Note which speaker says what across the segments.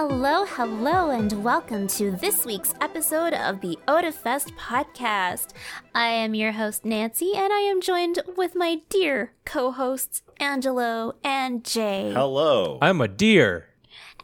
Speaker 1: Hello, hello, and welcome to this week's episode of the Otafest podcast. I am your host, Nancy, and I am joined with my dear co hosts, Angelo and Jei.
Speaker 2: Hello.
Speaker 3: I'm a deer.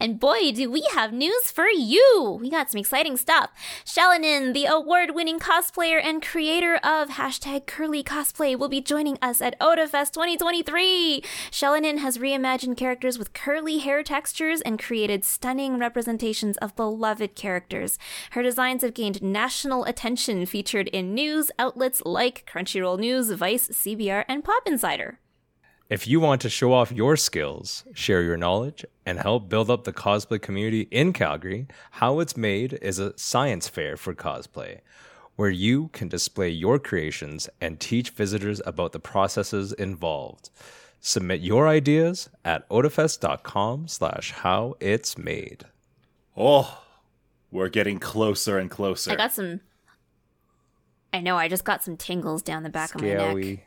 Speaker 1: And boy, do we have news for you! We got some exciting stuff. Shalinin, the award winning cosplayer and creator of hashtag curly cosplay, will be joining us at OtaFest 2023. Shalinin has reimagined characters with curly hair textures and created stunning representations of beloved characters. Her designs have gained national attention, featured in news outlets like Crunchyroll News, Vice, CBR, and Pop Insider.
Speaker 3: If you want to show off your skills, share your knowledge, and help build up the cosplay community in Calgary, How It's Made is a science fair for cosplay, where you can display your creations and teach visitors about the processes involved. Submit your ideas at otafest.com slash how it's made.
Speaker 2: Oh, we're getting closer and closer.
Speaker 1: I got some. I know, I just got some tingles down the back of my neck.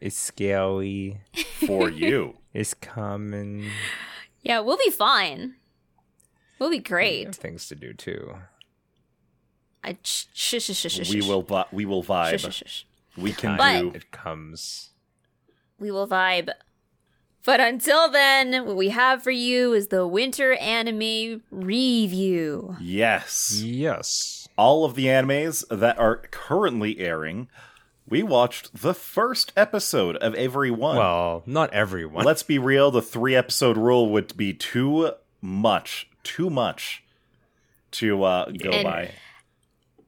Speaker 3: It's scaly.
Speaker 2: for you.
Speaker 3: It's coming.
Speaker 1: Yeah, we'll be fine. We'll be
Speaker 3: We
Speaker 1: great.
Speaker 3: have things to do too.
Speaker 1: I sh- sh- sh- sh- sh-
Speaker 2: we will vi- we will vibe.
Speaker 1: sh- sh- sh.
Speaker 2: We can
Speaker 1: But-
Speaker 2: do
Speaker 3: It comes.
Speaker 1: We will vibe. But until then, what we have for you is the winter anime review.
Speaker 2: yes.
Speaker 3: Yes.
Speaker 2: All of the animes that are currently airing. We watched the first episode of every one.
Speaker 3: Well, not everyone.
Speaker 2: Let's be real, the 3 episode rule would be too much, too much to uh, go
Speaker 1: And-
Speaker 2: by.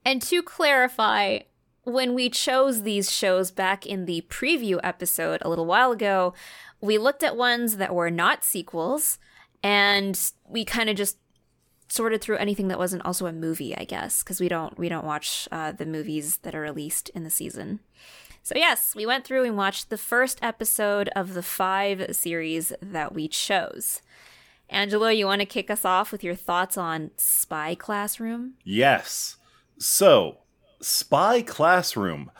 Speaker 1: And to clarify, when we chose these shows back in the preview episode a little while ago, we looked at ones that were not sequels and we kind of just sorted through anything that wasn't also a movie, I guess, because we don't we don't watch uh, the movies that are released in the season. So yes, we went through and watched the first episode of the five series that we chose. Angelo, you want to kick us off with your thoughts on Spy Classroom?
Speaker 2: Yes. So, Spy Classroom.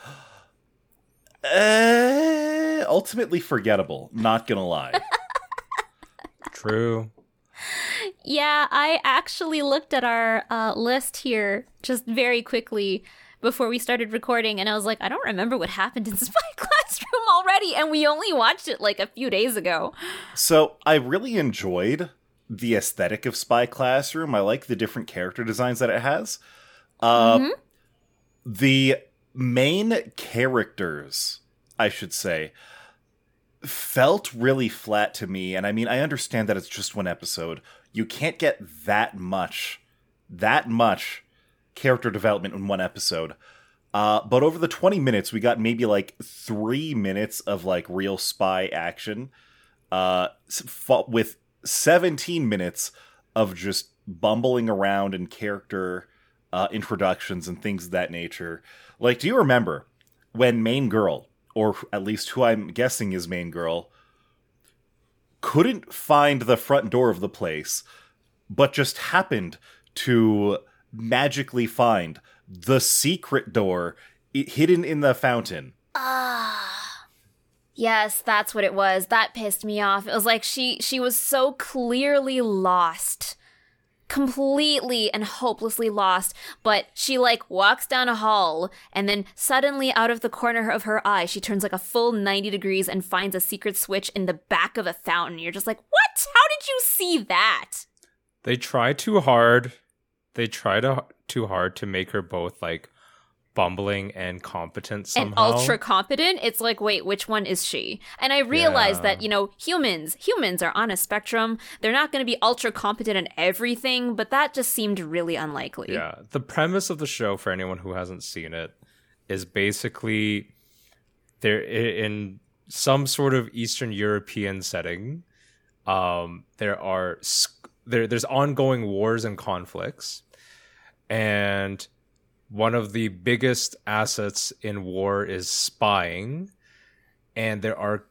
Speaker 2: Uh, ultimately forgettable, not gonna lie.
Speaker 3: True.
Speaker 1: Yeah, I actually looked at our uh, list here just very quickly before we started recording, and I was like, I don't remember what happened in Spy Classroom already, and we only watched it like a few days ago.
Speaker 2: So I really enjoyed the aesthetic of Spy Classroom. I like the different character designs that it has. Uh, The main characters, I should say, felt really flat to me. And I mean, I understand that it's just one episode. You can't get that much, that much character development in one episode. Uh, but over the 20 minutes, we got maybe like three minutes of like real spy action uh, with 17 minutes of just bumbling around and character uh, introductions and things of that nature. Like, do you remember when Main Girl, or at least who I'm guessing is Main Girl, couldn't find the front door of the place, but just happened to magically find the secret door hidden in the fountain?
Speaker 1: Ah. Yes, that's what it was. That pissed me off. It was like she she was so clearly lost. Completely and hopelessly lost, but she like walks down a hall and then suddenly out of the corner of her eye she turns like a full 90 degrees and finds a secret switch in the back of a fountain. You're just like, "What? How did you see that?"
Speaker 3: They try too hard. They try to too hard to make her both like bumbling and competent somehow.
Speaker 1: and ultra competent it's like wait which one is she and i realized
Speaker 3: Yeah.
Speaker 1: that you know humans humans are on a spectrum they're not going to be ultra competent in everything but that just seemed really unlikely
Speaker 3: Yeah. The premise of the show, for anyone who hasn't seen it, is basically there in some sort of Eastern European setting. Um, there are sc- there there's ongoing wars and conflicts, and one of the biggest assets in war is spying, and there are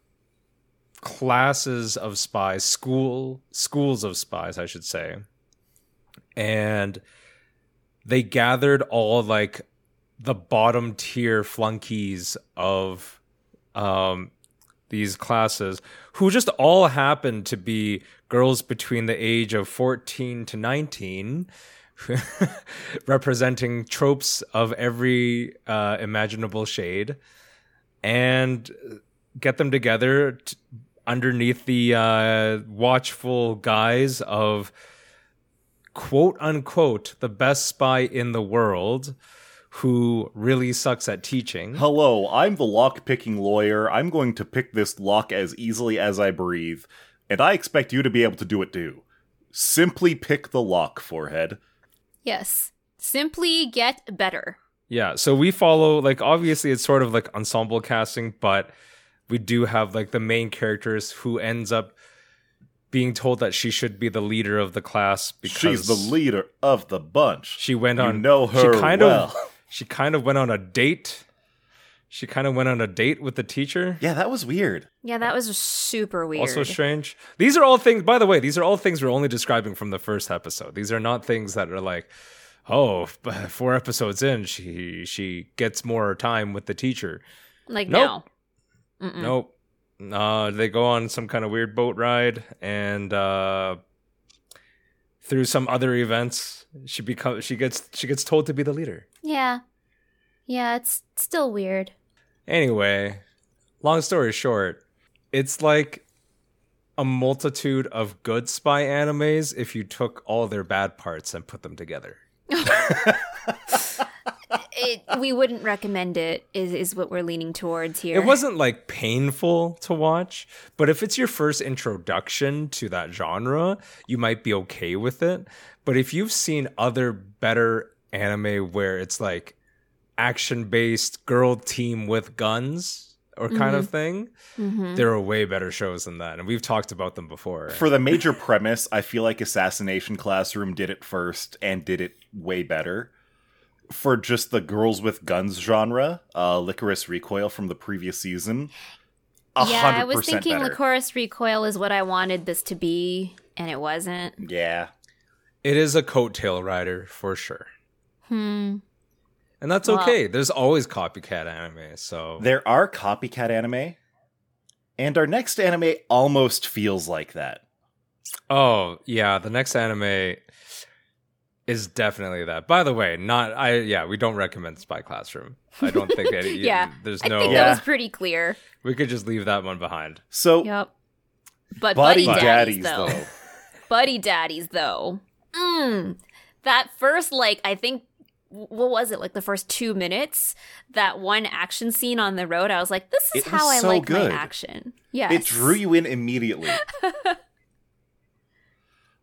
Speaker 3: classes of spies, school schools of spies, I should say, and they gathered all like the bottom tier flunkies of um these classes who just all happened to be girls between the age of 14 to 19 representing tropes of every uh, imaginable shade and get them together t- underneath the uh, watchful guise of quote unquote the best spy in the world who really sucks at teaching.
Speaker 2: Hello, I'm the lock picking lawyer. I'm going to pick this lock as easily as I breathe, and I expect you to be able to do it too. Simply pick the lock, forehead.
Speaker 1: Yes. Simply get better.
Speaker 3: Yeah, so we follow like obviously it's sort of like ensemble casting, but we do have like the main characters who ends up being told that she should be the leader of the class because
Speaker 2: She's the leader of the bunch.
Speaker 3: she went
Speaker 2: You
Speaker 3: on
Speaker 2: know her
Speaker 3: she kind
Speaker 2: well.
Speaker 3: of she kind of went on a date. She kind of went on a date with the teacher.
Speaker 2: Yeah, that was weird.
Speaker 1: Yeah, that was super weird.
Speaker 3: Also strange. These are all things by the way, these are all things we're only describing from the first episode. These are not things that are like oh, f- episodes in she she gets more time with the teacher.
Speaker 1: like
Speaker 3: Nope.
Speaker 1: now. Mm-mm.
Speaker 3: Nope. Uh, they go on some kind of weird boat ride, and uh, through some other events, she becomes she gets she gets told to be the leader.
Speaker 1: Yeah. Yeah, it's still weird.
Speaker 3: Anyway, long story short, it's like a multitude of good spy animes if you took all their bad parts and put them together.
Speaker 1: It, we wouldn't recommend it. Is is what we're leaning towards here.
Speaker 3: It wasn't like painful to watch, but if it's your first introduction to that genre, you might be okay with it. But if you've seen other better anime where it's like action based girl team with guns or kind of thing, there are way better shows than that. And we've talked about them before.
Speaker 2: For the major premise, I feel like Assassination Classroom did it first and did it way better. For just the girls with guns genre, uh, Lycoris Recoil from the previous season, a
Speaker 1: yeah, I was thinking
Speaker 2: better.
Speaker 1: Lycoris Recoil is what I wanted this to be, and it wasn't.
Speaker 2: yeah,
Speaker 3: it is a coattail rider for sure.
Speaker 1: Hmm.
Speaker 3: And that's
Speaker 1: Well-
Speaker 3: okay. There's always copycat anime, so
Speaker 2: there are copycat anime, and our next anime almost feels like that.
Speaker 3: Oh yeah, the next anime is definitely that. By the way, not I. Yeah, we don't recommend Spy Classroom. I don't think any.
Speaker 1: Yeah,
Speaker 3: there's no.
Speaker 1: I
Speaker 3: no.
Speaker 1: think
Speaker 2: Yeah.
Speaker 1: that was pretty clear.
Speaker 3: We could just leave that one behind.
Speaker 2: So,
Speaker 1: Yep. But
Speaker 2: buddy,
Speaker 1: buddy,
Speaker 2: daddies,
Speaker 1: daddies, though.
Speaker 2: though.
Speaker 1: buddy daddies though. Mm. That first like I think what was it like the first two minutes that one action scene on the road i was like this is
Speaker 2: It
Speaker 1: how i
Speaker 2: so
Speaker 1: like
Speaker 2: good.
Speaker 1: my action yeah
Speaker 2: It drew you in immediately.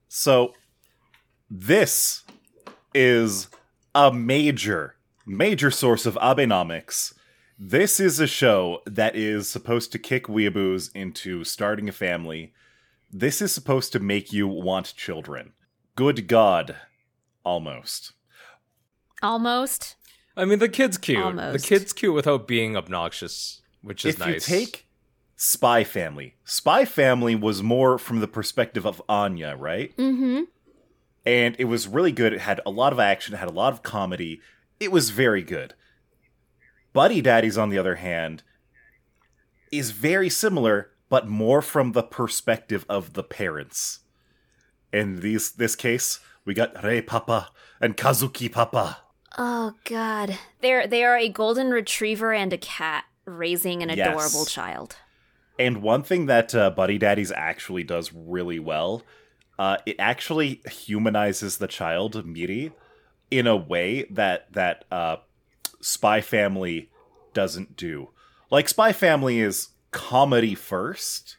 Speaker 2: so, this is a major, major source of Abenomics. This is a show that is supposed to kick weeaboos into starting a family. This is supposed to make you want children. Good God. Almost.
Speaker 1: Almost
Speaker 3: I mean, the kid's cute.
Speaker 1: Almost.
Speaker 3: The kid's cute without being obnoxious, which is
Speaker 2: if
Speaker 3: nice.
Speaker 2: you take Spy Family, Spy Family was more from the perspective of Anya, right?
Speaker 1: mm-hmm
Speaker 2: and it was really good. It had a lot of action, it had a lot of comedy. It was very good. Buddy Daddies, on the other hand, is very similar, but more from the perspective of the parents. In these this case, we got Rei Papa and Kazuki Papa.
Speaker 1: Oh god they're they are a golden retriever and a cat raising an
Speaker 2: Yes.
Speaker 1: adorable child
Speaker 2: And one thing that uh, Buddy Daddies actually does really well, uh, it actually humanizes the child Miri in a way that that uh, Spy Family doesn't do. Like Spy Family is comedy first,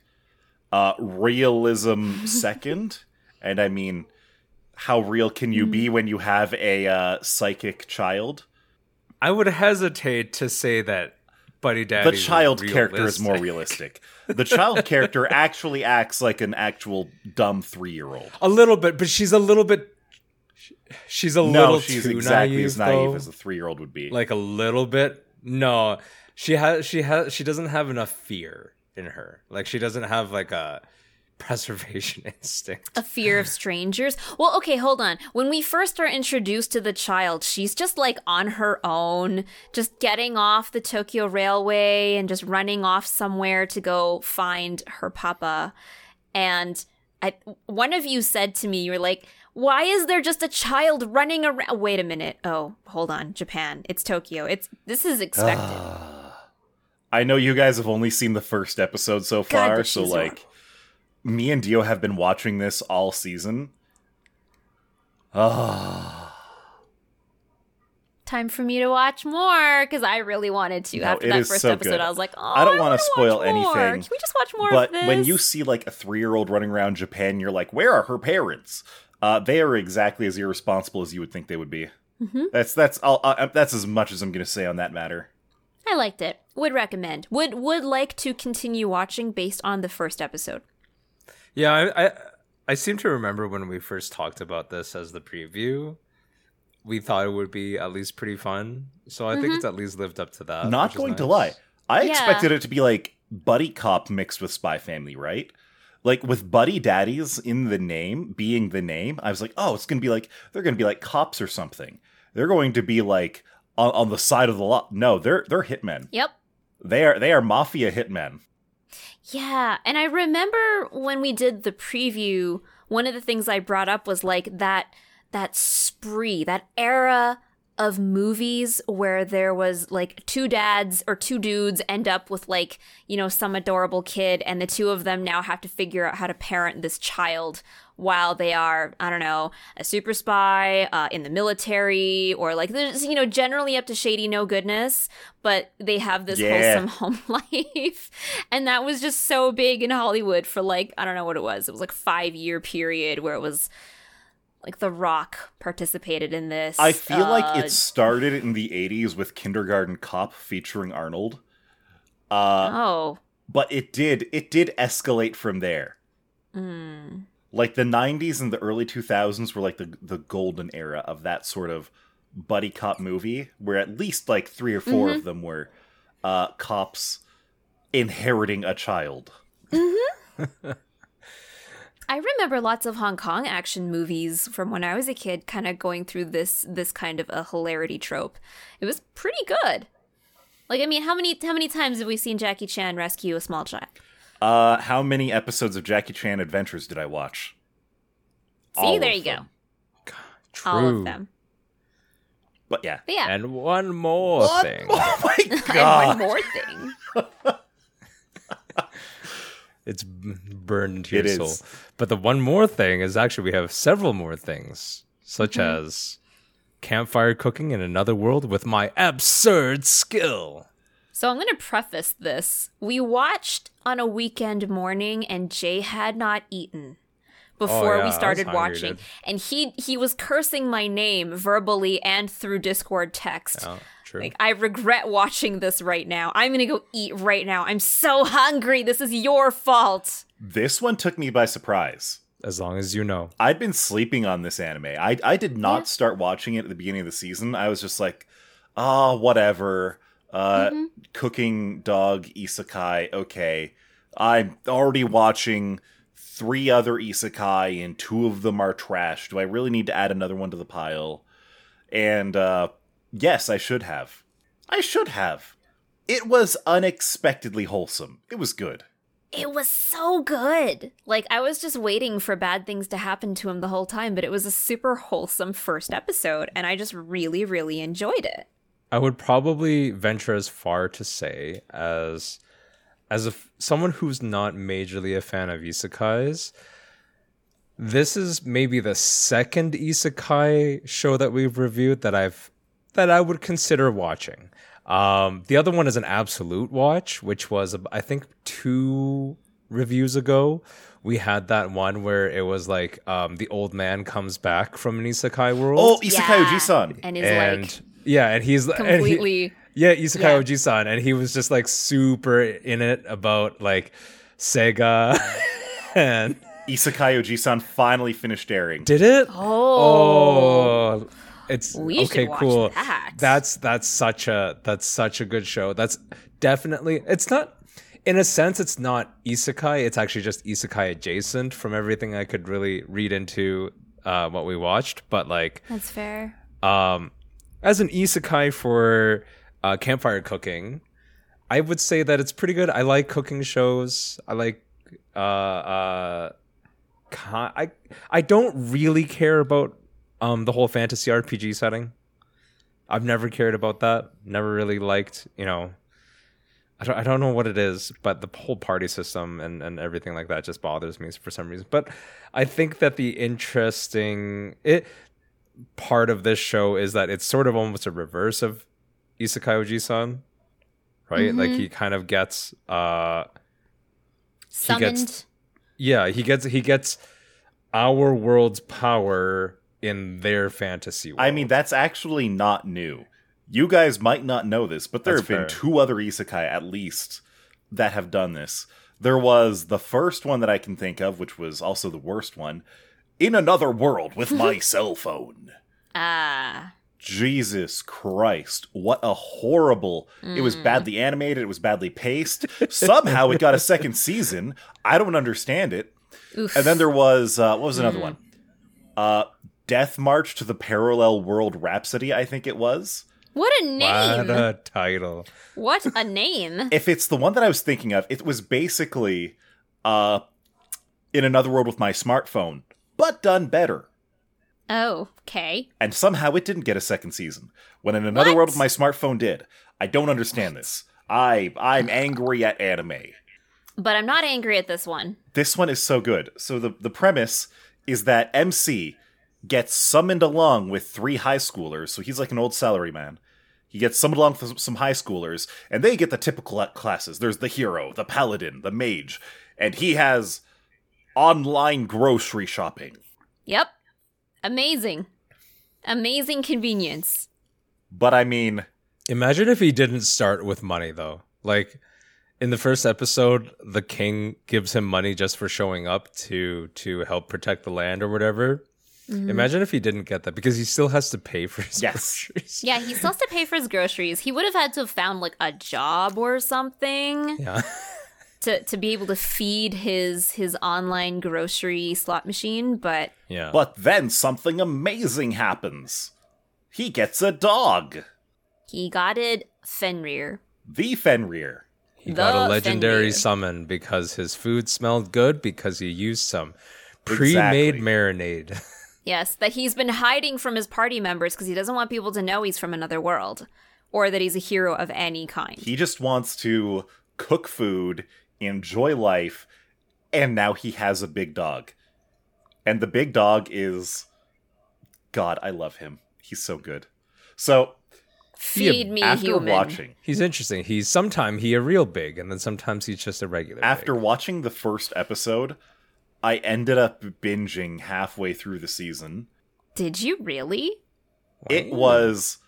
Speaker 2: uh, realism second, and I mean, how real can you be when you have a uh, psychic child?
Speaker 3: I would hesitate to say that Buddy Daddy.
Speaker 2: the
Speaker 3: Daddy.
Speaker 2: child character is more realistic. The child character actually acts like an actual dumb three year old.
Speaker 3: A little bit, but she's a little bit. She's a
Speaker 2: No,
Speaker 3: little
Speaker 2: she's
Speaker 3: too
Speaker 2: exactly
Speaker 3: naive,
Speaker 2: as naive
Speaker 3: though.
Speaker 2: as a three year old would be.
Speaker 3: like a little bit. No, she has. She has. She doesn't have enough fear in her. Like she doesn't have like a. preservation instinct.
Speaker 1: a fear of strangers. Well, okay, hold on. When we first are introduced to the child, she's just like on her own, just getting off the Tokyo Railway and just running off somewhere to go find her papa. And I, one of you said to me, you were like, why is there just a child running around? Wait a minute. Oh, hold on. Japan. It's Tokyo. It's this is expected. Ah.
Speaker 2: I know you guys have only seen the first episode so
Speaker 1: God,
Speaker 2: far,
Speaker 1: but
Speaker 2: so like
Speaker 1: horrible.
Speaker 2: Me and Dio have been watching this all season. Ah,
Speaker 1: Time for me to watch more because I really wanted to.
Speaker 2: No,
Speaker 1: After that first
Speaker 2: so
Speaker 1: episode,
Speaker 2: good.
Speaker 1: I was like, oh,
Speaker 2: I don't
Speaker 1: want
Speaker 2: wanna spoil anything,
Speaker 1: Can we just watch more
Speaker 2: but
Speaker 1: of this?
Speaker 2: when you see like a three-year-old running around Japan, you're like, "Where are her parents?" Uh, they are exactly as irresponsible as you would think they would be.
Speaker 1: Mhm.
Speaker 2: That's that's all. Uh, that's as much as I'm going to say on that matter.
Speaker 1: I liked it. Would recommend. Would would like to continue watching based on the first episode.
Speaker 3: Yeah, I, I I seem to remember when we first talked about this as the preview. We thought it would be at least pretty fun, so I think mm-hmm. it's at least lived up to that.
Speaker 2: Not
Speaker 3: which is
Speaker 2: going to lie, I
Speaker 1: Yeah.
Speaker 2: expected it to be like buddy cop mixed with Spy Family, right? Like with buddy daddies in the name being the name, I was like, oh, it's gonna be like they're gonna be like cops or something. They're going to be like on, on the side of the law. No, they're they're hitmen.
Speaker 1: Yep.
Speaker 2: They are they are mafia hitmen.
Speaker 1: Yeah, and I remember when we did the preview, one of the things I brought up was like that that spree, that era of movies where there was like two dads or two dudes end up with like, you know, some adorable kid and the two of them now have to figure out how to parent this child while they are, I don't know, a super spy, uh, in the military, or like there's, you know, generally up to shady no goodness, but they have this
Speaker 2: Yeah.
Speaker 1: wholesome home life. And that was just so big in Hollywood for like, I don't know what it was. It was like five year period where it was like The Rock participated in this.
Speaker 2: I feel
Speaker 1: Uh,
Speaker 2: like it started in the '80s with Kindergarten Cop featuring Arnold. Uh,
Speaker 1: Oh.
Speaker 2: but it did it did escalate from there.
Speaker 1: Mm.
Speaker 2: like the 90s and the early 2000s were like the the golden era of that sort of buddy cop movie where at least like three or 4 of them were uh cops inheriting a child
Speaker 1: I remember lots of Hong Kong action movies from when I was a kid kind of going through this this kind of a hilarity trope. It was pretty good. Like I mean, how many how many times have we seen Jackie Chan rescue a small child?
Speaker 2: uh how many episodes of Jackie Chan Adventures did I watch
Speaker 1: See,
Speaker 2: All
Speaker 1: there
Speaker 2: of
Speaker 1: you
Speaker 2: them.
Speaker 1: go.
Speaker 3: True.
Speaker 1: All of them.
Speaker 2: but yeah
Speaker 1: But yeah.
Speaker 3: And one more thing.
Speaker 2: oh my
Speaker 1: And one more thing.
Speaker 3: It's b- burned into your
Speaker 2: It
Speaker 3: soul.
Speaker 2: is.
Speaker 3: But the one more thing is actually we have several more things, such
Speaker 1: Mm-hmm.
Speaker 3: as campfire cooking in another world with my absurd skill.
Speaker 1: So I'm going to preface this. We watched on a weekend morning and Jei had not eaten before
Speaker 3: Oh, yeah,
Speaker 1: we started watching.
Speaker 3: dude.
Speaker 1: And he he was cursing my name verbally and through Discord text.
Speaker 3: Oh, true.
Speaker 1: Like I regret watching this right now. I'm going to go eat right now. I'm so hungry. This is your fault.
Speaker 2: This one took me by surprise
Speaker 3: as long as you know.
Speaker 2: I'd been sleeping on this anime. I I did not
Speaker 1: Yeah.
Speaker 2: start watching it at the beginning of the season. I was just like, ah, whatever. Uh,
Speaker 1: Mm-hmm.
Speaker 2: cooking dog isekai. Okay, I'm already watching three other isekai, and two of them are trash. Do I really need to add another one to the pile? And uh, yes, I should have. I should have. It was unexpectedly wholesome. It was good.
Speaker 1: It was so good. Like I was just waiting for bad things to happen to him the whole time, but it was a super wholesome first episode and I just really really enjoyed it.
Speaker 3: I would probably venture as far to say as as a someone who's not majorly a fan of isekais, this is maybe the second isekai show that we've reviewed that I've that I would consider watching. Um, the other one is an absolute watch, which was I think two reviews ago. We had that one where it was like um, the old man comes back from an isekai world.
Speaker 2: Oh, Isekai
Speaker 1: Yeah.
Speaker 2: Oji-san.
Speaker 1: And is
Speaker 3: and
Speaker 1: like
Speaker 3: yeah, and he's and he-
Speaker 1: completely
Speaker 3: yeah, Isekai
Speaker 1: Yeah.
Speaker 3: Oji-san, and he was just like super in it about like Sega, and
Speaker 2: Isekai Oji-san finally finished airing.
Speaker 3: did it?
Speaker 1: Oh.
Speaker 3: Oh, it's
Speaker 1: We
Speaker 3: okay. cool.
Speaker 1: that.
Speaker 3: That's that's such a that's such a good show. That's definitely it's not. in a sense, it's not isekai. It's actually just isekai adjacent from everything I could really read into uh, what we watched. But like,
Speaker 1: That's fair.
Speaker 3: um, as an isekai for uh, campfire cooking, I would say that it's pretty good. I like cooking shows. I like. Uh, uh, I I don't really care about um the whole fantasy RPG setting. I've never cared about that. Never really liked, you know. I don't, I don't know what it is, but the whole party system and, and everything like that just bothers me for some reason. But I think that the interesting it part of this show is that it's sort of almost a reverse of Isekai Oji-san, right? Like he kind of gets uh
Speaker 1: Summoned.
Speaker 3: gets- yeah, he gets he gets our world's power in their fantasy world.
Speaker 2: I mean, that's actually not new. You guys might not know this, but there
Speaker 3: That's
Speaker 2: have been two other isekai at least that have done this. There was the first one that I can think of, which was also the worst one. In another world with my cell phone.
Speaker 1: ah.
Speaker 2: Jesus Christ, what a horrible. It was badly animated, it was badly paced. Somehow it got a second season. I don't understand it.
Speaker 1: Oof.
Speaker 2: And then there was uh, what was another one? Uh Death March to the Parallel World Rhapsody, I think it was.
Speaker 1: what a name.
Speaker 3: what a title.
Speaker 1: What a name.
Speaker 2: If it's the one that I was thinking of, it was basically uh in another world with my smartphone, but done better.
Speaker 1: Oh, okay.
Speaker 2: And somehow it didn't get a second season. When in another
Speaker 1: What?
Speaker 2: world with my smartphone did. I don't understand this. I I'm angry at anime.
Speaker 1: But I'm not angry at this one.
Speaker 2: This one is so good. So the the premise is that MC gets summoned along with three high schoolers. So he's like an old salaryman. He gets summoned along with some high schoolers, and they get the typical classes. There's the hero, the paladin, the mage, and he has online grocery shopping.
Speaker 1: Yep. Amazing. Amazing convenience.
Speaker 2: But I mean,
Speaker 3: Imagine if he didn't start with money though. Like in the first episode, the king gives him money just for showing up to to help protect the land or whatever. Mm-hmm. Imagine if he didn't get that because he still has to pay for his
Speaker 2: Yes.
Speaker 3: groceries.
Speaker 1: Yeah, he still has to pay for his groceries. He would have had to have found like a job or something
Speaker 3: Yeah.
Speaker 1: to, to be able to feed his his online grocery slot machine, but
Speaker 3: Yeah.
Speaker 2: but then something amazing happens. He gets a dog.
Speaker 1: he got it Fenrir.
Speaker 2: The Fenrir.
Speaker 3: He got a legendary
Speaker 1: Fenrir.
Speaker 3: summon because his food smelled good because he used some pre-made
Speaker 2: Exactly.
Speaker 3: marinade.
Speaker 1: Yes, that he's been hiding from his party members because he doesn't want people to know he's from another world or that he's a hero of any kind.
Speaker 2: He just wants to cook food, enjoy life, and now he has a big dog. And the big dog is God, I love him. He's so good. So,
Speaker 1: Feed me,
Speaker 2: after
Speaker 1: human.
Speaker 2: watching
Speaker 3: He's interesting. He's sometimes he a real big, and then sometimes he's just a regular.
Speaker 2: after
Speaker 3: big.
Speaker 2: watching the first episode, I ended up binging halfway through the season.
Speaker 1: Did you really?
Speaker 2: It was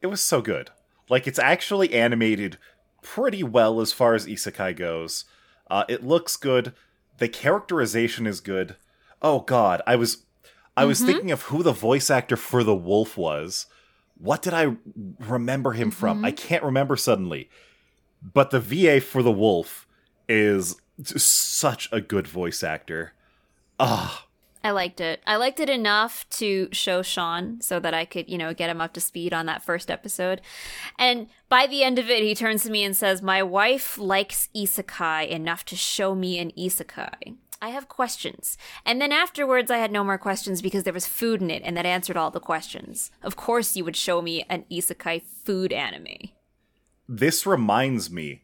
Speaker 2: it was so good. Like it's actually animated pretty well as far as isekai goes. Uh, it looks good. The characterization is good. Oh god, I was I was thinking of who the voice actor for the wolf was. What did I remember him from? I can't remember suddenly. But the VA for the wolf is such a good voice actor. Ah,
Speaker 1: I liked it. I liked it enough to show Sean so that I could, you know, get him up to speed on that first episode. And by the end of it, he turns to me and says, My wife likes isekai enough to show me an isekai. I have questions. And then afterwards, I had no more questions because there was food in it and that answered all the questions. Of course, you would show me an isekai food anime.
Speaker 2: this reminds me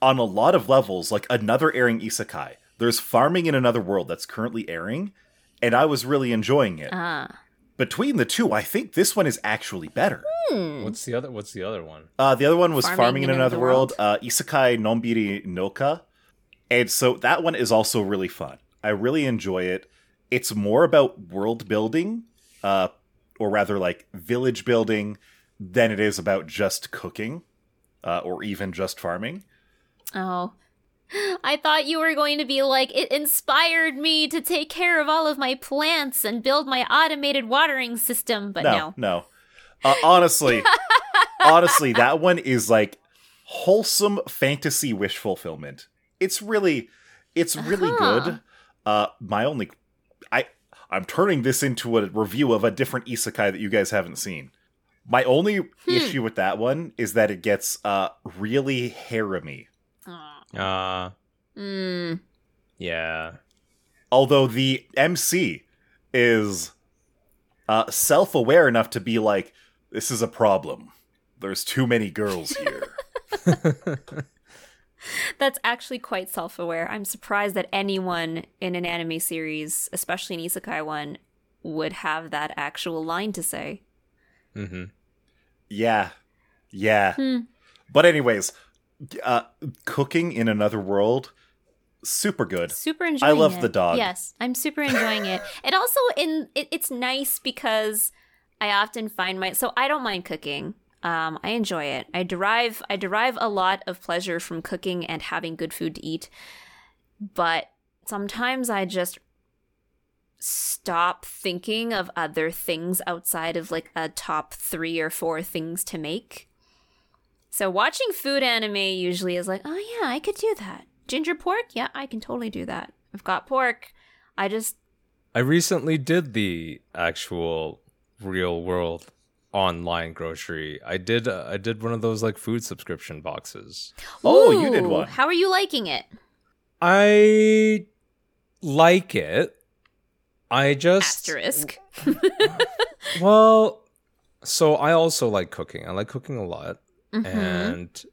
Speaker 2: on a lot of levels like another airing isekai there's farming in another world that's currently airing and i was really enjoying it
Speaker 1: Ah.
Speaker 2: between the two i think this one is actually better
Speaker 3: what's the other? What's the other one?
Speaker 2: uh, the other one was
Speaker 1: Farming
Speaker 2: farming, in
Speaker 1: in
Speaker 2: another
Speaker 1: Another
Speaker 2: world,
Speaker 1: World.
Speaker 2: uh, isekai Nonbiri Nouka and so that one is also really fun i really enjoy it it's more about world building uh, or rather like village building than it is about just cooking uh, or even just farming
Speaker 1: Oh. I thought you were going to be like, it inspired me to take care of all of my plants and build my automated watering system, but no.
Speaker 2: no, no. Uh, honestly, honestly, that one is like wholesome fantasy wish fulfillment. It's really it's really
Speaker 1: Uh-huh.
Speaker 2: good. Uh my only I I'm turning this into a review of a different isekai that you guys haven't seen. My only
Speaker 1: Hmm.
Speaker 2: issue with that one is that it gets uh really haremy.
Speaker 3: Uh
Speaker 1: Mm.
Speaker 3: yeah.
Speaker 2: Although the MC is uh self-aware enough to be like this is a problem. There's too many girls here.
Speaker 1: That's actually quite self aware. I'm surprised that anyone in an anime series, especially an isekai one, would have that actual line to say.
Speaker 3: Mm hmm.
Speaker 2: Yeah. Yeah.
Speaker 1: Hmm.
Speaker 2: But anyways, uh cooking in another world super good.
Speaker 1: Super enjoying I
Speaker 2: love
Speaker 1: it.
Speaker 2: the dog.
Speaker 1: Yes, I'm super enjoying it. It also in it, it's nice because I often find my so I don't mind cooking. Um, I enjoy it. I derive I derive a lot of pleasure from cooking and having good food to eat. But sometimes I just stop thinking of other things outside of like a top 3 or 4 things to make. So watching food anime usually is like, "Oh yeah, I could do that." Ginger pork? Yeah, I can totally do that. I've got pork. I just
Speaker 3: I recently did the actual real world online grocery. I did uh, I did one of those like food subscription boxes.
Speaker 2: Oh, you did
Speaker 1: Ooh,
Speaker 2: one.
Speaker 1: How are you liking it?
Speaker 3: I like it. I just
Speaker 1: Asterisk.
Speaker 3: well, so I also like cooking. I like cooking a lot.
Speaker 1: Mhm.
Speaker 3: and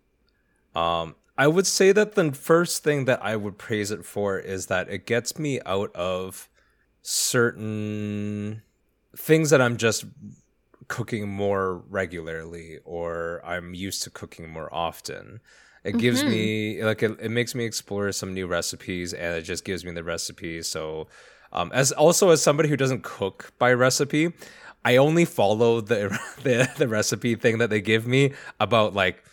Speaker 3: um i would say that the first thing that i would praise it for is that it gets me out of certain things that i'm just cooking more regularly or i'm used to cooking more often. It gives me like it, it makes me explore some new recipes and it just gives me the recipes so um as also as somebody who doesn't cook by recipe I only follow the the, the recipe thing that they give me about like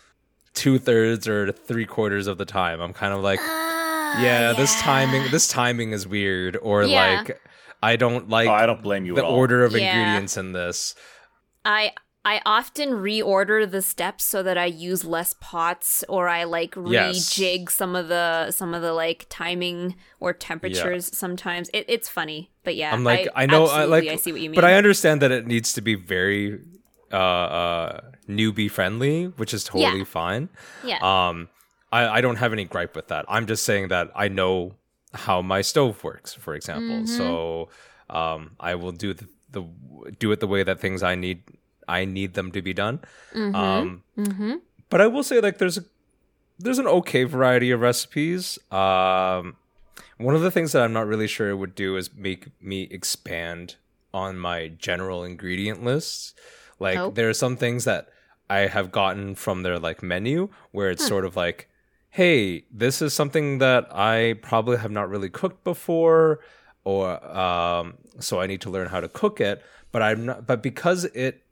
Speaker 3: two thirds or three quarters of the time. I'm kind of like,
Speaker 1: Ah,
Speaker 3: yeah, this timing this timing is weird, or
Speaker 1: Yeah.
Speaker 3: like I don't like
Speaker 2: oh, I don't blame you
Speaker 3: the
Speaker 2: at all.
Speaker 3: order of
Speaker 1: Yeah.
Speaker 3: ingredients in this.
Speaker 1: I I often reorder the steps so that I use less pots or I like
Speaker 3: Yes.
Speaker 1: rejig some of the some of the like timing or temperatures sometimes. It, it's funny. But yeah.
Speaker 3: I'm like, I, know, I like,
Speaker 1: I see what you mean.
Speaker 3: but I understand that it needs to be very uh, uh, newbie friendly, which is totally
Speaker 1: Yeah.
Speaker 3: fine.
Speaker 1: yeah.
Speaker 3: Um, I, I don't have any gripe with that. I'm just saying that I know how my stove works, for example.
Speaker 1: Mm-hmm.
Speaker 3: So um, I will do the, the do it the way that things I need I need them to be done. Um,
Speaker 1: mm-hmm.
Speaker 3: but I will say like there's a there's an okay variety of recipes. Um, one of the things that I'm not really sure it would do is make me expand on my general ingredient lists. Like
Speaker 1: Oh.
Speaker 3: there are some things that I have gotten from their like menu where it's sort of like, hey, this is something that I probably have not really cooked before, or um, so I need to learn how to cook it. But I'm not. But because it,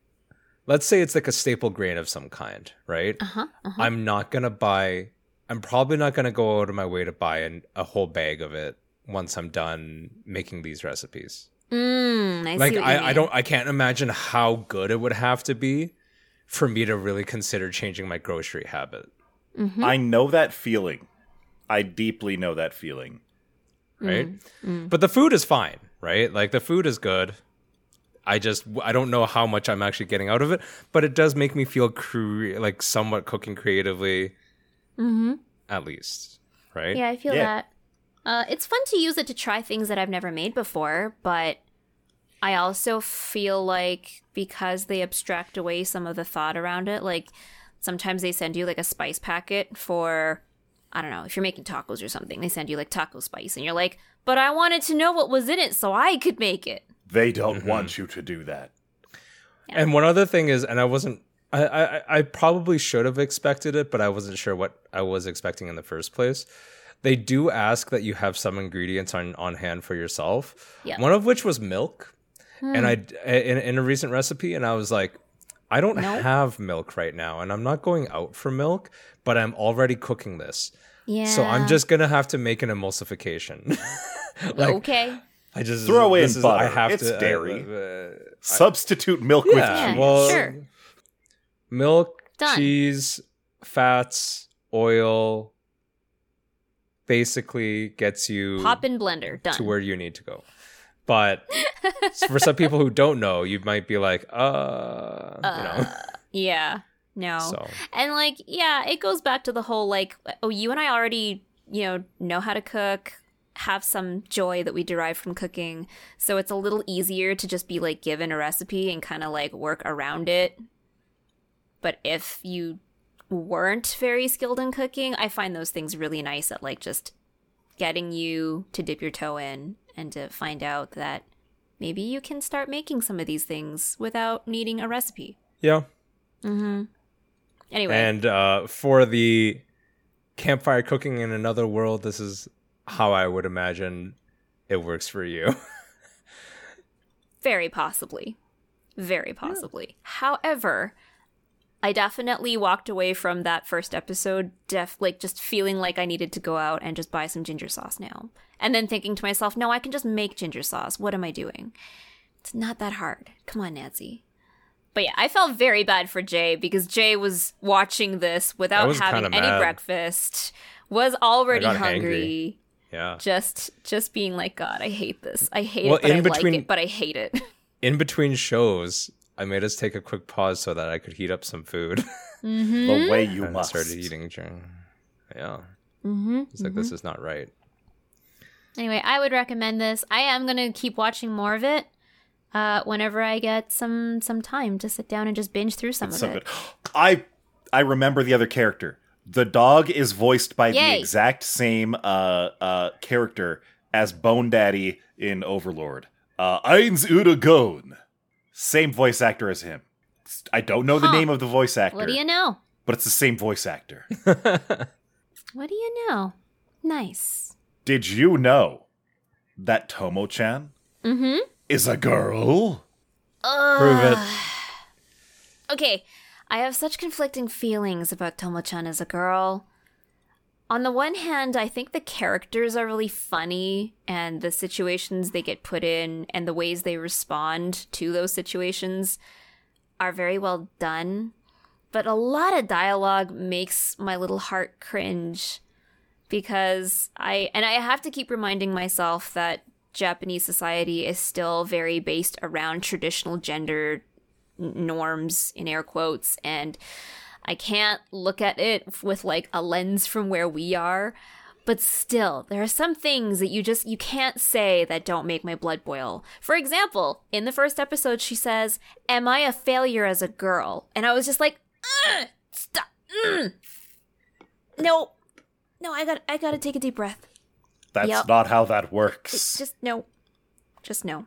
Speaker 3: let's say it's like a staple grain of some kind, right?
Speaker 1: Uh-huh. uh-huh.
Speaker 3: I'm not gonna buy. I'm probably not gonna go out of my way to buy an, a whole bag of it once I'm done making these recipes.
Speaker 1: Mm, I
Speaker 3: like
Speaker 1: see
Speaker 3: I, I don't. I can't imagine how good it would have to be for me to really consider changing my grocery habit.
Speaker 1: Mhm.
Speaker 2: I know that feeling. I deeply know that feeling.
Speaker 3: right?
Speaker 1: Mm,
Speaker 3: But the food is fine, right? Like the food is good. I just I don't know how much I'm actually getting out of it, but it does make me feel cre- like somewhat cooking creatively,
Speaker 1: Mhm.
Speaker 3: at least, right?
Speaker 1: Yeah, I feel
Speaker 2: Yeah.
Speaker 1: that. Uh, it's fun to use it to try things that I've never made before, but I also feel like because they abstract away some of the thought around it, like sometimes they send you like a spice packet for, I don't know, if you're making tacos or something, they send you like taco spice, and you're like, but I wanted to know what was in it so I could make it.
Speaker 2: They don't
Speaker 3: Mm-hmm.
Speaker 2: want you to do that.
Speaker 3: And one other thing is, and I wasn't. I, I I probably should have expected it, but I wasn't sure what I was expecting in the first place. They do ask that you have some ingredients on on hand for yourself.
Speaker 1: Yeah.
Speaker 3: One of which was milk, and I in, in a recent recipe, and I was like, I don't
Speaker 1: Nope.
Speaker 3: have milk right now, and I'm not going out for milk, but I'm already cooking this,
Speaker 1: Yeah.
Speaker 3: so I'm just gonna have to make an emulsification. like
Speaker 1: okay.
Speaker 3: I just
Speaker 2: Throw away
Speaker 3: this
Speaker 2: in
Speaker 3: is- I have
Speaker 2: It's
Speaker 3: to, I-
Speaker 2: dairy.
Speaker 3: uh,
Speaker 2: Substitute milk with cheese.
Speaker 3: well,
Speaker 1: sure.
Speaker 3: milk,
Speaker 1: Done.
Speaker 3: cheese, fats, oil, basically gets you
Speaker 1: Pop in blender. Done.
Speaker 3: to where you need to go. But for some people who don't know, you might be like, uh, you know.
Speaker 1: yeah. No.
Speaker 3: So
Speaker 1: And like, yeah, it goes back to the whole like, oh, you and I already, you know, know how to cook, have some joy that we derive from cooking. So it's a little easier to just be like given a recipe and kind of like work around it. But if you weren't very skilled in cooking, I find those things really nice at like just getting you to dip your toe in and to find out that maybe you can start making some of these things without needing a recipe.
Speaker 3: yeah. Mm-hmm.
Speaker 1: Anyway,
Speaker 3: And uh, for the campfire cooking in another world, this is how I would imagine it works for you.
Speaker 1: Very possibly. Very possibly. However, I definitely walked away from that first episode def like just feeling like I needed to go out and just buy some ginger sauce now. And then thinking to myself, no, I can just make ginger sauce. What am I doing? It's not that hard. Come on, Nancy. But yeah, I felt very bad for Jei because Jei was watching this without having any
Speaker 3: mad.
Speaker 1: breakfast, was already hungry.
Speaker 3: Angry. yeah.
Speaker 1: Just just being like, God, I hate this. I hate
Speaker 3: Well,
Speaker 1: it, but
Speaker 3: in
Speaker 1: I
Speaker 3: between-
Speaker 1: like it, but I hate it.
Speaker 3: In between shows, I made us take a quick pause so that I could heat up some food.
Speaker 2: The way you
Speaker 3: and
Speaker 2: must.
Speaker 3: started eating. during- Yeah.
Speaker 1: mm-hmm.
Speaker 3: It's like, this is not right.
Speaker 1: Anyway, I would recommend this. I am gonna keep watching more of it uh, whenever I get some some time to sit down and just binge through some
Speaker 2: It's
Speaker 1: of
Speaker 2: so
Speaker 1: it.
Speaker 2: good. I I remember the other character. The dog is voiced by the exact same uh uh character as Bone Daddy in Overlord. Uh Ainz Ooal Gown. Same voice actor as him. I don't know the name of the voice actor,
Speaker 1: What do you know?
Speaker 2: but it's the same voice actor.
Speaker 1: What do you know? Nice.
Speaker 2: Did you know that Tomo-chan
Speaker 1: Mm-hmm.
Speaker 2: is a girl?
Speaker 3: Prove it.
Speaker 1: Okay, I have such conflicting feelings about Tomo-chan as a girl. On the one hand, I think the characters are really funny and the situations they get put in and the ways they respond to those situations are very well done. But a lot of dialogue makes my little heart cringe because I and I have to keep reminding myself that Japanese society is still very based around traditional gender norms in air quotes and I can't look at it with like a lens from where we are but still there are some things that you just you can't say that don't make my blood boil for example in the first episode she says am i a failure as a girl and i was just like stop mm. no no i got i got to take a deep breath
Speaker 2: That's
Speaker 1: Yep.
Speaker 2: not how that works.
Speaker 1: just no just no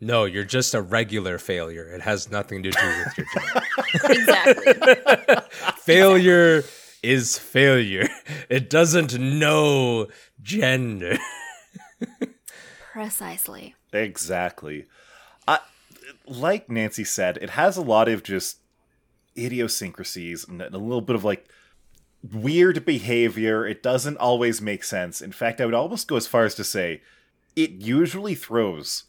Speaker 3: No, you're just a regular failure. It has nothing to do with your gender.
Speaker 1: exactly
Speaker 3: failure is failure. It doesn't know gender.
Speaker 1: precisely
Speaker 2: Exactly. I, like Nancy said, it has a lot of just idiosyncrasies and a little bit of like weird behavior. It doesn't always make sense. In fact, I would almost go as far as to say it usually throws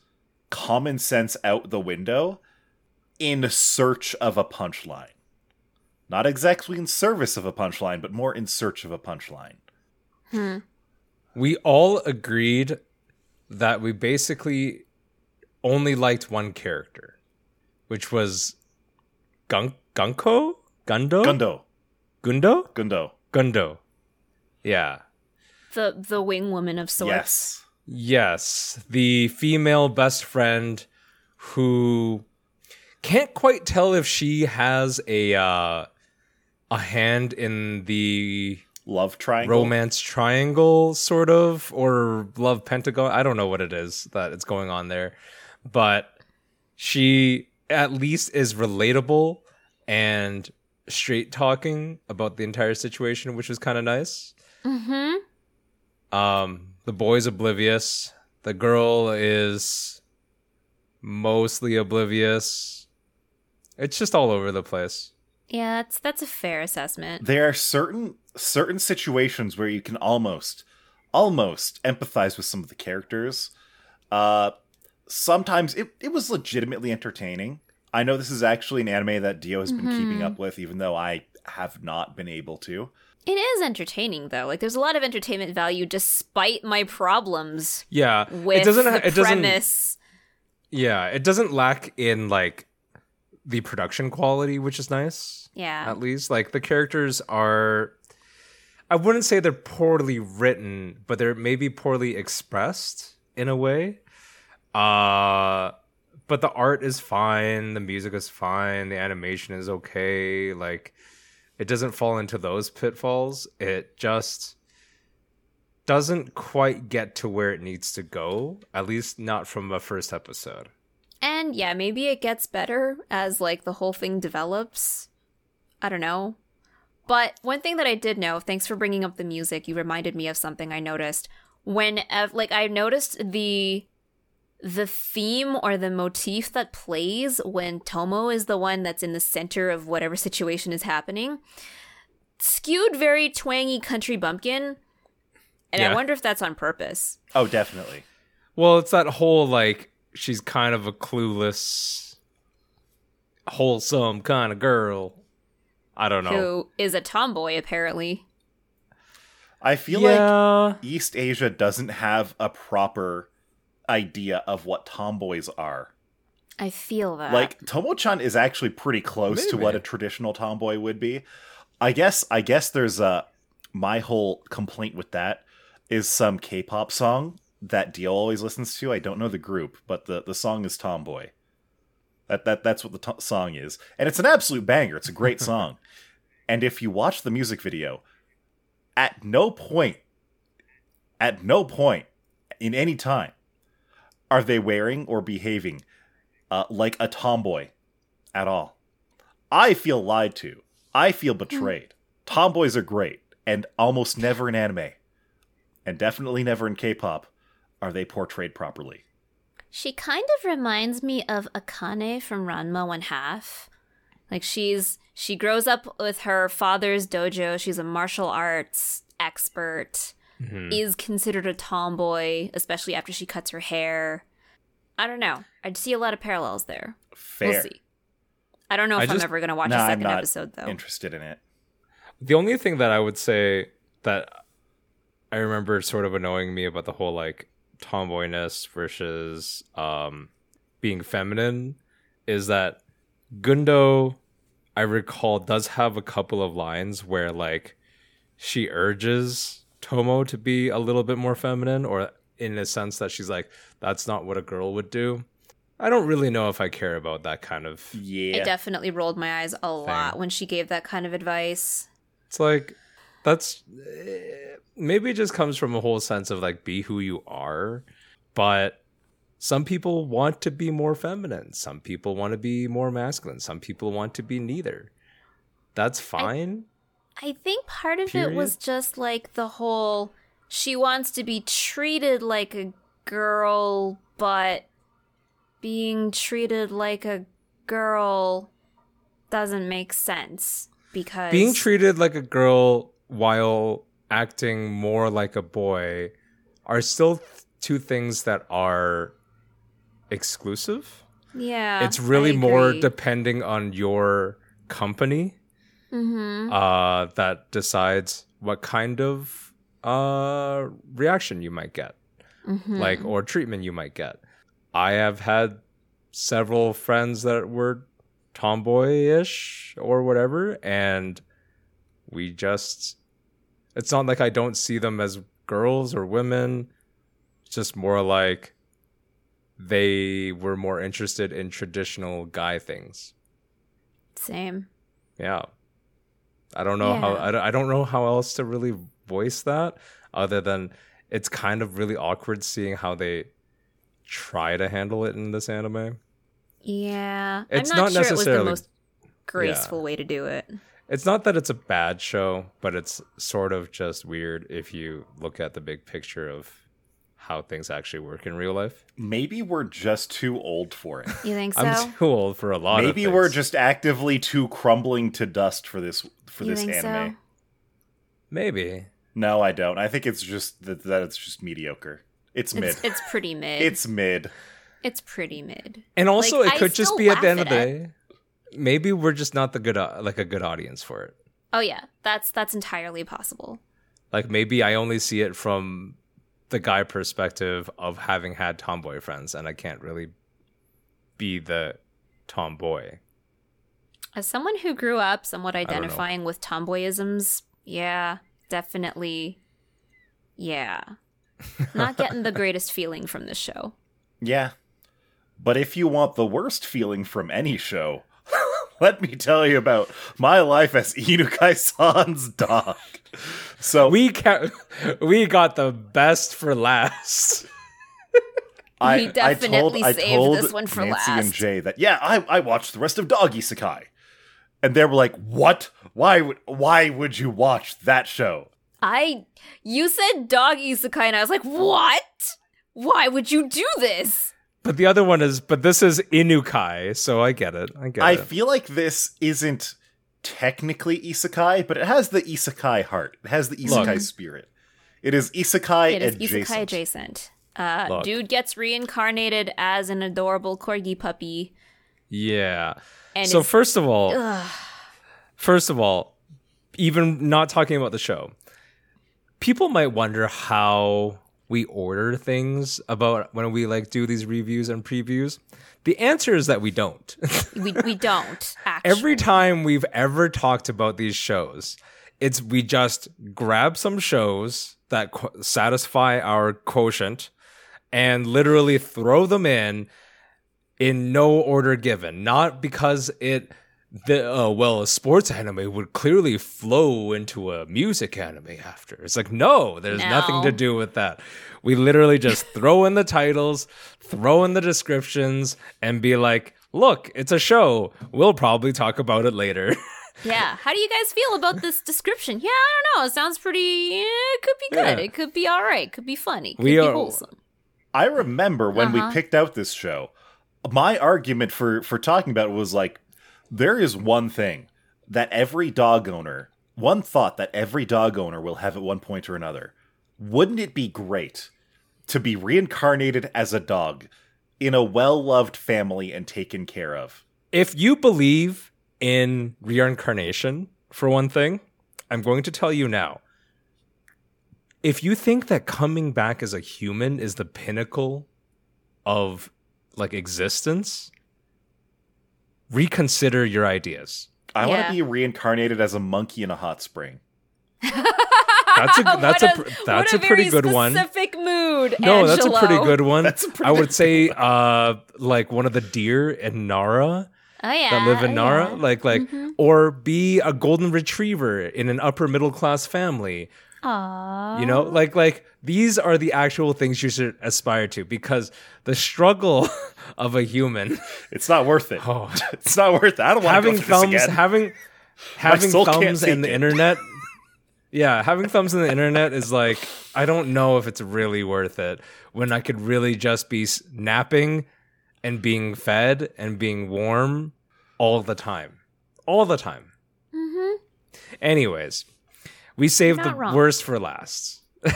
Speaker 2: common sense out the window in search of a punchline. Not exactly in service of a punchline, but more in search of a punchline. Hmm.
Speaker 3: We all agreed that we basically only liked one character, which was Gun- Gunko? Gundo?
Speaker 2: Gundo.
Speaker 3: Gundo?
Speaker 2: Gundo.
Speaker 3: Gundo. Yeah.
Speaker 1: the the wing woman of sorts
Speaker 2: Yes.
Speaker 3: Yes, the female best friend who can't quite tell if she has a uh, a hand in the
Speaker 2: Love triangle.
Speaker 3: romance triangle, sort of, or love pentagon. I don't know what it is that it's going on there, but she at least is relatable and straight talking about the entire situation, which is kind of nice.
Speaker 1: mm-hmm
Speaker 3: Um, the boy's oblivious. The girl is mostly oblivious. It's just all over the place.
Speaker 1: yeah that's that's a fair assessment
Speaker 2: there are certain certain situations where you can almost almost empathize with some of the characters uh sometimes it, it was legitimately entertaining i know this is actually an anime that dio has been keeping up with even though i have not been able to
Speaker 1: It is entertaining though. Like there's a lot of entertainment value despite my problems
Speaker 3: Yeah,
Speaker 1: with
Speaker 3: it doesn't.
Speaker 1: the
Speaker 3: it doesn't. Yeah, it doesn't lack in like the production quality, which is nice.
Speaker 1: Yeah.
Speaker 3: At least, like the characters are. I wouldn't say they're poorly written, but they're maybe poorly expressed in a way. Uh but the art is fine, the music is fine, the animation is okay. Like it doesn't fall into those pitfalls. It just doesn't quite get to where it needs to go, at least not from the first episode.
Speaker 1: And yeah, maybe it gets better as like the whole thing develops. I don't know. But one thing that I did know, thanks for bringing up the music, you reminded me of something I noticed. When like I noticed the the theme or the motif that plays when Tomo is the one that's in the center of whatever situation is happening skewed very twangy country bumpkin. And I wonder if that's on purpose.
Speaker 2: Oh, definitely.
Speaker 3: Well, it's that whole like she's kind of a clueless, wholesome kind of girl. I don't know.
Speaker 1: Who is a tomboy apparently.
Speaker 2: I feel like East Asia doesn't have a proper idea of what tomboys are.
Speaker 1: I feel that.
Speaker 2: Like Tomo-chan is actually pretty close to what a traditional tomboy would be. I guess I guess there's a my whole complaint with that is some K-pop song that Dio always listens to. I don't know the group, but the the song is Tomboy. That that that's what the to- song is, and it's an absolute banger. It's a great song. and if you watch the music video, at no point, at no point in any time, are they wearing or behaving uh, like a tomboy at all. I feel lied to. I feel betrayed. Tomboys are great, and almost never in anime, and definitely never in K-pop, are they portrayed properly.
Speaker 1: She kind of reminds me of Akane from Ranma One Half. Like she's she grows up with her father's dojo. She's a martial arts expert.
Speaker 3: Mhm.
Speaker 1: Is considered a tomboy, especially after she cuts her hair. I don't know. I'd see a lot of parallels there.
Speaker 2: Fair.
Speaker 1: We'll see. I don't know if
Speaker 3: I
Speaker 1: I'm ever going to watch
Speaker 2: Nah,
Speaker 1: a
Speaker 2: I'm
Speaker 1: second
Speaker 2: not
Speaker 1: episode though.
Speaker 2: Interested in it.
Speaker 3: the only thing that I would say that I remember sort of annoying me about the whole like tomboyness versus um being feminine is that Gundo I recall does have a couple of lines where like she urges Tomo to be a little bit more feminine or in a sense that she's like that's not what a girl would do. I don't really know if I care about that kind of
Speaker 2: Yeah.
Speaker 1: I definitely rolled my eyes a lot when she gave that kind of advice.
Speaker 3: It's like that's maybe it just comes from a whole sense of like be who you are, but some people want to be more feminine, some people want to be more masculine, some people want to be neither. That's fine.
Speaker 1: I think part of it was just like the whole she wants to be treated like a girl, but being treated like a girl doesn't make sense because
Speaker 3: Being treated like a girl while acting more like a boy are still th- two things that are exclusive.
Speaker 1: yeah,
Speaker 3: it's really more depending on your company
Speaker 1: Mhm.
Speaker 3: uh, that decides what kind of uh, reaction you might get,
Speaker 1: Mhm.
Speaker 3: like or treatment you might get. I have had several friends that were tomboyish or whatever, and we just. It's not like I don't see them as girls or women. It's just more like they were more interested in traditional guy things.
Speaker 1: same.
Speaker 3: Yeah. I don't know how
Speaker 1: Yeah.
Speaker 3: I don't, I don't know how else to really voice that other than it's kind of really awkward seeing how they try to handle it in this anime.
Speaker 1: Yeah,
Speaker 3: It's
Speaker 1: I'm not,
Speaker 3: not
Speaker 1: sure it was the most graceful way to do it.
Speaker 3: It's not that it's a bad show, but it's sort of just weird if you look at the big picture of how things actually work in real life.
Speaker 2: Maybe we're just too old for it.
Speaker 1: You think so?
Speaker 3: I'm too old for a lot of
Speaker 2: Maybe we're just actively too crumbling to dust for this for
Speaker 1: you
Speaker 2: this
Speaker 1: think
Speaker 2: anime.
Speaker 1: so?
Speaker 3: maybe.
Speaker 2: No, I don't. I think it's just that, that it's just mediocre. It's mid.
Speaker 1: It's it's pretty mid.
Speaker 2: It's mid.
Speaker 1: it's pretty mid.
Speaker 3: And also
Speaker 1: Like,
Speaker 3: it
Speaker 1: I
Speaker 3: could just be at the
Speaker 1: laugh
Speaker 3: end of
Speaker 1: at
Speaker 3: the
Speaker 1: it.
Speaker 3: day. Maybe we're just not the good uh, like a good audience for it.
Speaker 1: Oh yeah, that's that's entirely possible.
Speaker 3: Like maybe I only see it from the guy perspective of having had tomboy friends, and I can't really be the tomboy.
Speaker 1: As someone who grew up somewhat identifying with tomboyisms, yeah, definitely, yeah, not getting the greatest feeling from this show.
Speaker 2: Yeah. But if you want the worst feeling from any show, let me tell you about my life as Inukai San's dog. So
Speaker 3: We ca- we got the best for last.
Speaker 2: I,
Speaker 1: We
Speaker 2: I
Speaker 1: definitely
Speaker 2: told, I
Speaker 1: saved
Speaker 2: told
Speaker 1: this one for
Speaker 2: Nancy and. Jei that yeah, I, I watched the rest of Dog Isekai, and they were like, "What? Why would why would you watch that show?"
Speaker 1: I, you said dog isekai, and I was like, what? Why would you do this?
Speaker 3: But the other one is, but this is Inukai, so I get it. I get
Speaker 2: I
Speaker 3: it.
Speaker 2: feel like this isn't technically isekai, but it has the isekai heart. It has the isekai
Speaker 3: Look.
Speaker 2: spirit. It is isekai
Speaker 1: It is
Speaker 2: adjacent.
Speaker 1: isekai adjacent. Uh, dude gets reincarnated as an adorable corgi puppy,
Speaker 3: yeah.
Speaker 1: and
Speaker 3: so first of all,
Speaker 1: ugh,
Speaker 3: first of all, even not talking about the show, people might wonder how we order things about when we like do these reviews and previews. The answer is that we don't.
Speaker 1: we we don't actually.
Speaker 3: Every time we've ever talked about these shows, it's we just grab some shows that qu- satisfy our quotient and literally throw them in in no order given. Not because it the uh, well a sports anime would clearly flow into a music anime after. It's like no, there's nothing to do with that. We literally just throw in the titles, throw in the descriptions, and be like, look, it's a show. We'll probably talk about it later.
Speaker 1: Yeah. How do you guys feel about this description? Yeah, I don't know. It sounds pretty. eh, it could be good.
Speaker 3: Yeah.
Speaker 1: It could be all right. Could be funny. Could
Speaker 3: We
Speaker 1: be
Speaker 3: are-
Speaker 1: wholesome.
Speaker 2: I remember when
Speaker 1: Uh-huh.
Speaker 2: we picked out this show, my argument for for talking about it was like there is one thing that every dog owner, one thought that every dog owner will have at one point or another. Wouldn't it be great to be reincarnated as a dog in a well-loved family and taken care of?
Speaker 3: if you believe in reincarnation, for one thing, I'm going to tell you now. If you think that coming back as a human is the pinnacle of like existence, reconsider your ideas.
Speaker 2: I want to be reincarnated as a monkey in a hot spring.
Speaker 3: That's a that's
Speaker 1: What
Speaker 3: a, that's
Speaker 1: what
Speaker 3: a pretty
Speaker 1: very
Speaker 3: good one.
Speaker 1: Specific mood.
Speaker 3: No, that's a pretty good one.
Speaker 2: That's a
Speaker 3: I would say uh like one of the deer in Nara
Speaker 1: Oh yeah.
Speaker 3: that live in
Speaker 1: oh,
Speaker 3: Nara,
Speaker 1: yeah.
Speaker 3: like like or be a golden retriever in an upper middle class family.
Speaker 1: Aww.
Speaker 3: You know, like like these are the actual things you should aspire to because the struggle of a human
Speaker 2: It's not worth it.
Speaker 3: Oh.
Speaker 2: It's not worth it. I don't want to
Speaker 3: having
Speaker 2: go through
Speaker 3: thumbs
Speaker 2: this again.
Speaker 3: having having
Speaker 2: soul
Speaker 3: thumbs in the
Speaker 2: it.
Speaker 3: internet yeah having thumbs in the internet is like i don't know if it's really worth it when i could really just be napping and being fed and being warm all the time all the time
Speaker 1: Mm-hmm.
Speaker 3: anyways we saved the
Speaker 1: wrong.
Speaker 3: worst for last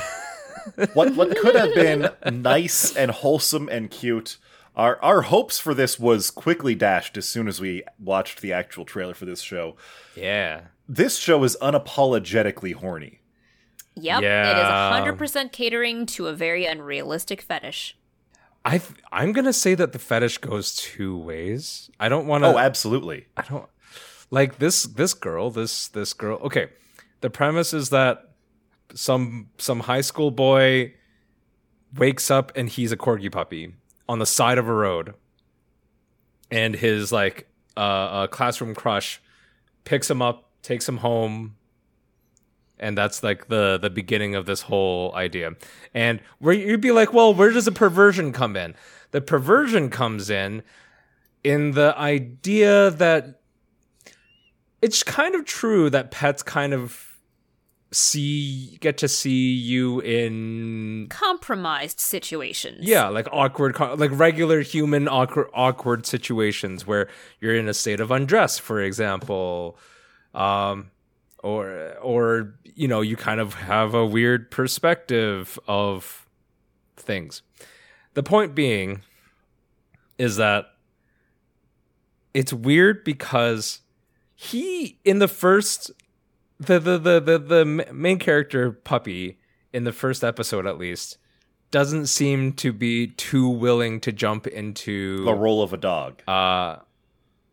Speaker 2: what what could have been nice and wholesome and cute our our hopes for this was quickly dashed as soon as we watched the actual trailer for this show
Speaker 3: yeah
Speaker 2: this show is unapologetically horny
Speaker 1: Yep.
Speaker 3: Yeah.
Speaker 1: It is hundred percent catering to a very unrealistic fetish.
Speaker 3: i i'm gonna say that the fetish goes two ways i don't want to
Speaker 2: oh absolutely
Speaker 3: I don't like this this girl, this this girl. Okay. The premise is that some some high school boy wakes up and he's a corgi puppy on the side of a road. And his like uh, classroom crush picks him up, takes him home, and that's like the the beginning of this whole idea. And where you'd be like, well, where does the perversion come in? The perversion comes in in the idea that it's kind of true that pets kind of see get to see you in
Speaker 1: Compromised situations.
Speaker 3: yeah like awkward like regular human awkward awkward situations where you're in a state of undress for example um or or you know you kind of have a weird perspective of things the point being is that it's weird because he in the first the the the the, the main character puppy in the first episode at least doesn't seem to be too willing to jump into
Speaker 2: The role of a dog.
Speaker 3: uh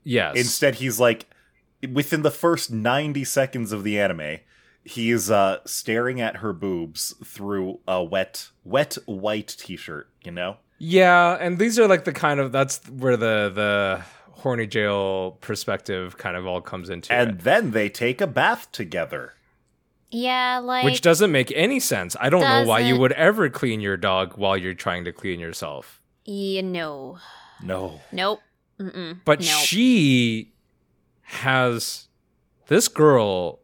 Speaker 3: yes
Speaker 2: Instead, he's like, within the first 90 seconds of the anime, he's uh, staring at her boobs through a wet, wet white t shirt, you know?
Speaker 3: yeah and these are like the kind of that's where the the horny jail perspective kind of all comes into
Speaker 2: And
Speaker 3: it
Speaker 2: then they take a bath together.
Speaker 1: Yeah, like
Speaker 3: which doesn't make any sense i don't know why you would ever clean your dog while you're trying to clean yourself
Speaker 1: you know,
Speaker 2: No.
Speaker 1: nope. Mm-mm.
Speaker 3: but
Speaker 1: Nope.
Speaker 3: she has this girl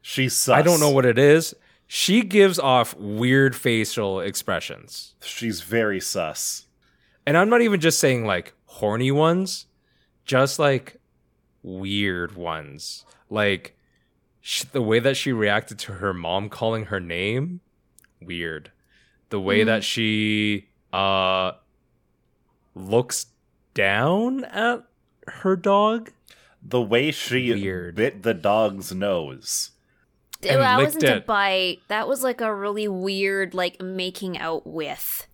Speaker 2: She's sus.
Speaker 3: I don't know what it is. She gives off weird facial expressions.
Speaker 2: She's very sus.
Speaker 3: And I'm not even just saying like horny ones, just like weird ones. Like sh- the way that she reacted to her mom calling her name, weird. The way that she uh looks down at her dog.
Speaker 2: The way she
Speaker 3: Weird.
Speaker 2: bit the dog's nose.
Speaker 3: and
Speaker 1: that wasn't a bite. That was like a really weird, like making out with.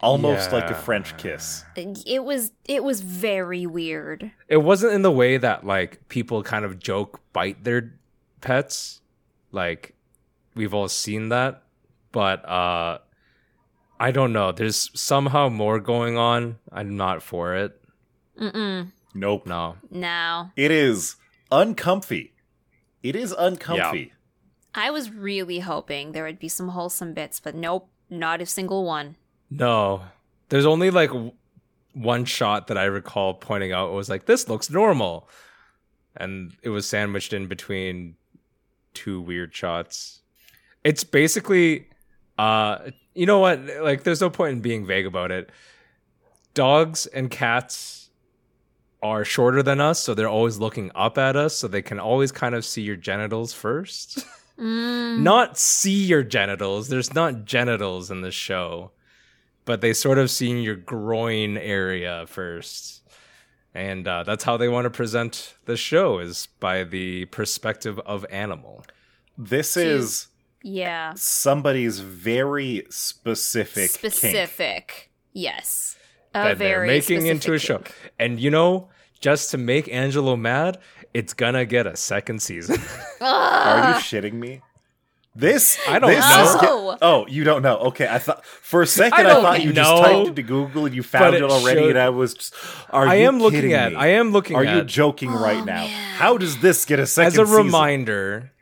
Speaker 2: Almost like a French kiss.
Speaker 1: It was. It was very weird.
Speaker 3: It wasn't in the way that like people kind of joke bite their pets. Like we've all seen that, but uh I don't know. There's somehow more going on. I'm not for it.
Speaker 1: Mm-mm.
Speaker 2: Nope.
Speaker 3: No.
Speaker 1: No,
Speaker 2: It is uncomfy. It is uncomfy. Yeah.
Speaker 1: I was really hoping there would be some wholesome bits, but nope, not a single one.
Speaker 3: No. There's only like w- one shot that I recall pointing out It was like this looks normal. And it was sandwiched in between two weird shots. It's basically uh you know what? Like there's no point in being vague about it. Dogs and cats are shorter than us, so they're always looking up at us, so they can always kind of see your genitals first.
Speaker 1: Mm.
Speaker 3: not see your genitals. There's not genitals in the show, but they sort of see your groin area first. And uh, that's how they want to present the show is by the perspective of animal.
Speaker 2: This is
Speaker 1: Yeah,
Speaker 2: somebody's very specific kink.
Speaker 1: specific. Yes, a
Speaker 3: that they're making into a show.
Speaker 1: kink.
Speaker 3: And you know, just to make Angelo mad, it's gonna get a second season.
Speaker 2: Are you shitting me? This
Speaker 3: I don't
Speaker 2: this
Speaker 3: know.
Speaker 2: is ge-
Speaker 1: No.
Speaker 2: oh, you don't know. Okay, I thought for a second I,
Speaker 3: don't
Speaker 2: thought you just typed into Google and you found
Speaker 3: it
Speaker 2: it, already,
Speaker 3: showed-
Speaker 2: and I was. Just, are
Speaker 3: I
Speaker 2: you
Speaker 3: am looking
Speaker 2: kidding
Speaker 3: at.
Speaker 2: me?
Speaker 3: I am looking
Speaker 2: Are
Speaker 3: at.
Speaker 2: you joking right
Speaker 1: Oh,
Speaker 2: now?
Speaker 1: man.
Speaker 2: How does this get a second?
Speaker 3: as a
Speaker 2: season?
Speaker 3: reminder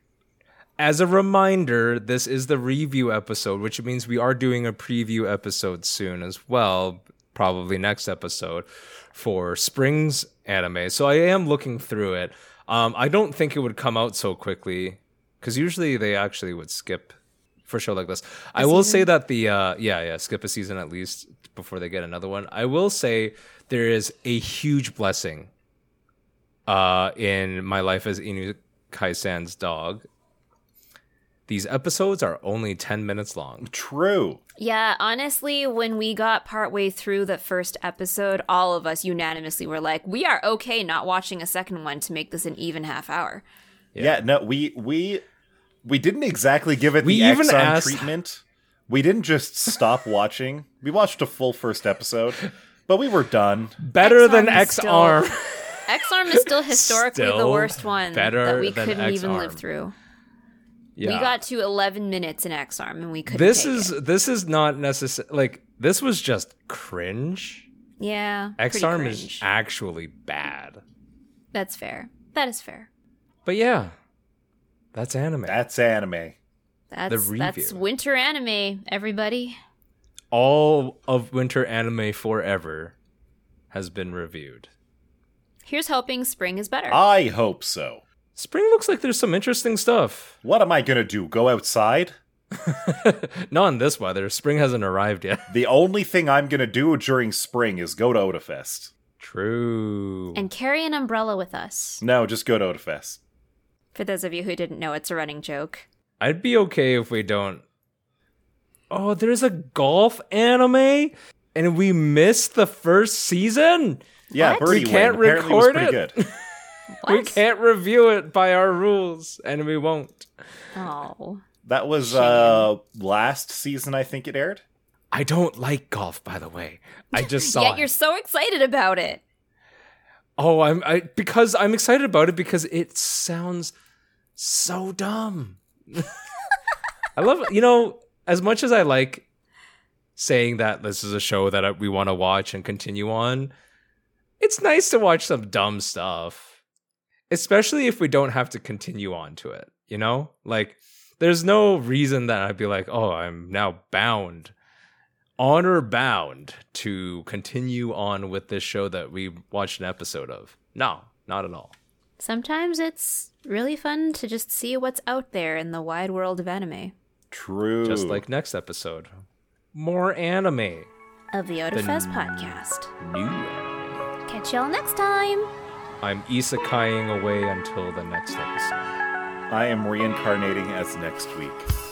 Speaker 3: as a reminder this is the review episode which means we are doing a preview episode soon as well probably next episode for spring's anime so i am looking through it um, i don't think it would come out so quickly because usually they actually would skip for a show like this i will say that the uh, yeah yeah skip a season at least before they get another one i will say there is a huge blessing uh, in my life as Inu Kai-san's dog. These episodes are only 10 minutes long.
Speaker 2: True.
Speaker 1: Yeah, honestly, when we got partway through the first episode, all of us unanimously were like, "We are okay not watching a second one to make this an even half hour."
Speaker 2: Yeah. no, we we we didn't exactly give it
Speaker 3: We
Speaker 2: the
Speaker 3: even
Speaker 2: Exxon
Speaker 3: asked-
Speaker 2: treatment. We didn't just stop watching. We watched a full first episode, but we were done.
Speaker 3: Better than
Speaker 1: Exarm is
Speaker 3: X Arm.
Speaker 1: Exarm is still historically the worst one that we couldn't even
Speaker 3: Exarm.
Speaker 1: live through.
Speaker 3: Yeah.
Speaker 1: We got to 11 minutes in Exarm and we couldn't
Speaker 3: this
Speaker 1: take
Speaker 3: is
Speaker 1: it.
Speaker 3: this is not necessary like this was just cringe.
Speaker 1: Yeah, Exarm
Speaker 3: is actually bad.
Speaker 1: That's fair. That is fair.
Speaker 3: But yeah. That's anime.
Speaker 2: That's anime.
Speaker 1: That's that's
Speaker 3: review.
Speaker 1: winter anime, everybody.
Speaker 3: All of winter anime forever has been reviewed.
Speaker 1: Here's hoping spring is better.
Speaker 2: I hope so.
Speaker 3: Spring looks like there's some interesting stuff.
Speaker 2: What am I gonna do? Go outside?
Speaker 3: Not in this weather. Spring hasn't arrived yet.
Speaker 2: The only thing I'm gonna do during spring is go to Otafest.
Speaker 3: True.
Speaker 1: and carry an umbrella with us.
Speaker 2: No, just go to Otafest.
Speaker 1: For those of you who didn't know, it's a running joke.
Speaker 3: I'd be okay if we don't. Oh, there's a golf anime, and we missed the first season.
Speaker 2: Yeah,
Speaker 1: What?
Speaker 2: Birdie
Speaker 3: We can't
Speaker 2: Wing apparently was
Speaker 3: record
Speaker 2: pretty
Speaker 3: it?
Speaker 2: good.
Speaker 3: We can't review it by our rules, and we won't.
Speaker 1: Oh.
Speaker 2: That was uh last season, I think it aired.
Speaker 3: I don't like golf, by the way. I just saw
Speaker 1: Yet
Speaker 3: it.
Speaker 1: you're so excited about it.
Speaker 3: Oh, I'm I because I'm excited about it because it sounds so dumb. I love you know as much as I like saying that this is a show that we want to watch and continue on. It's nice to watch some dumb stuff, especially if we don't have to continue on to it. You know, like there's no reason that I'd be like, oh, I'm now bound honor bound to continue on with this show that we watched an episode of. No, not at all.
Speaker 1: Sometimes it's really fun to just see what's out there in the wide world of anime.
Speaker 2: True.
Speaker 3: Just like next episode. More anime.
Speaker 1: Of the Otafest podcast.
Speaker 3: New anime.
Speaker 1: Catch y'all next time.
Speaker 3: I'm isekaiing away until the next episode.
Speaker 2: I am reincarnating as next week.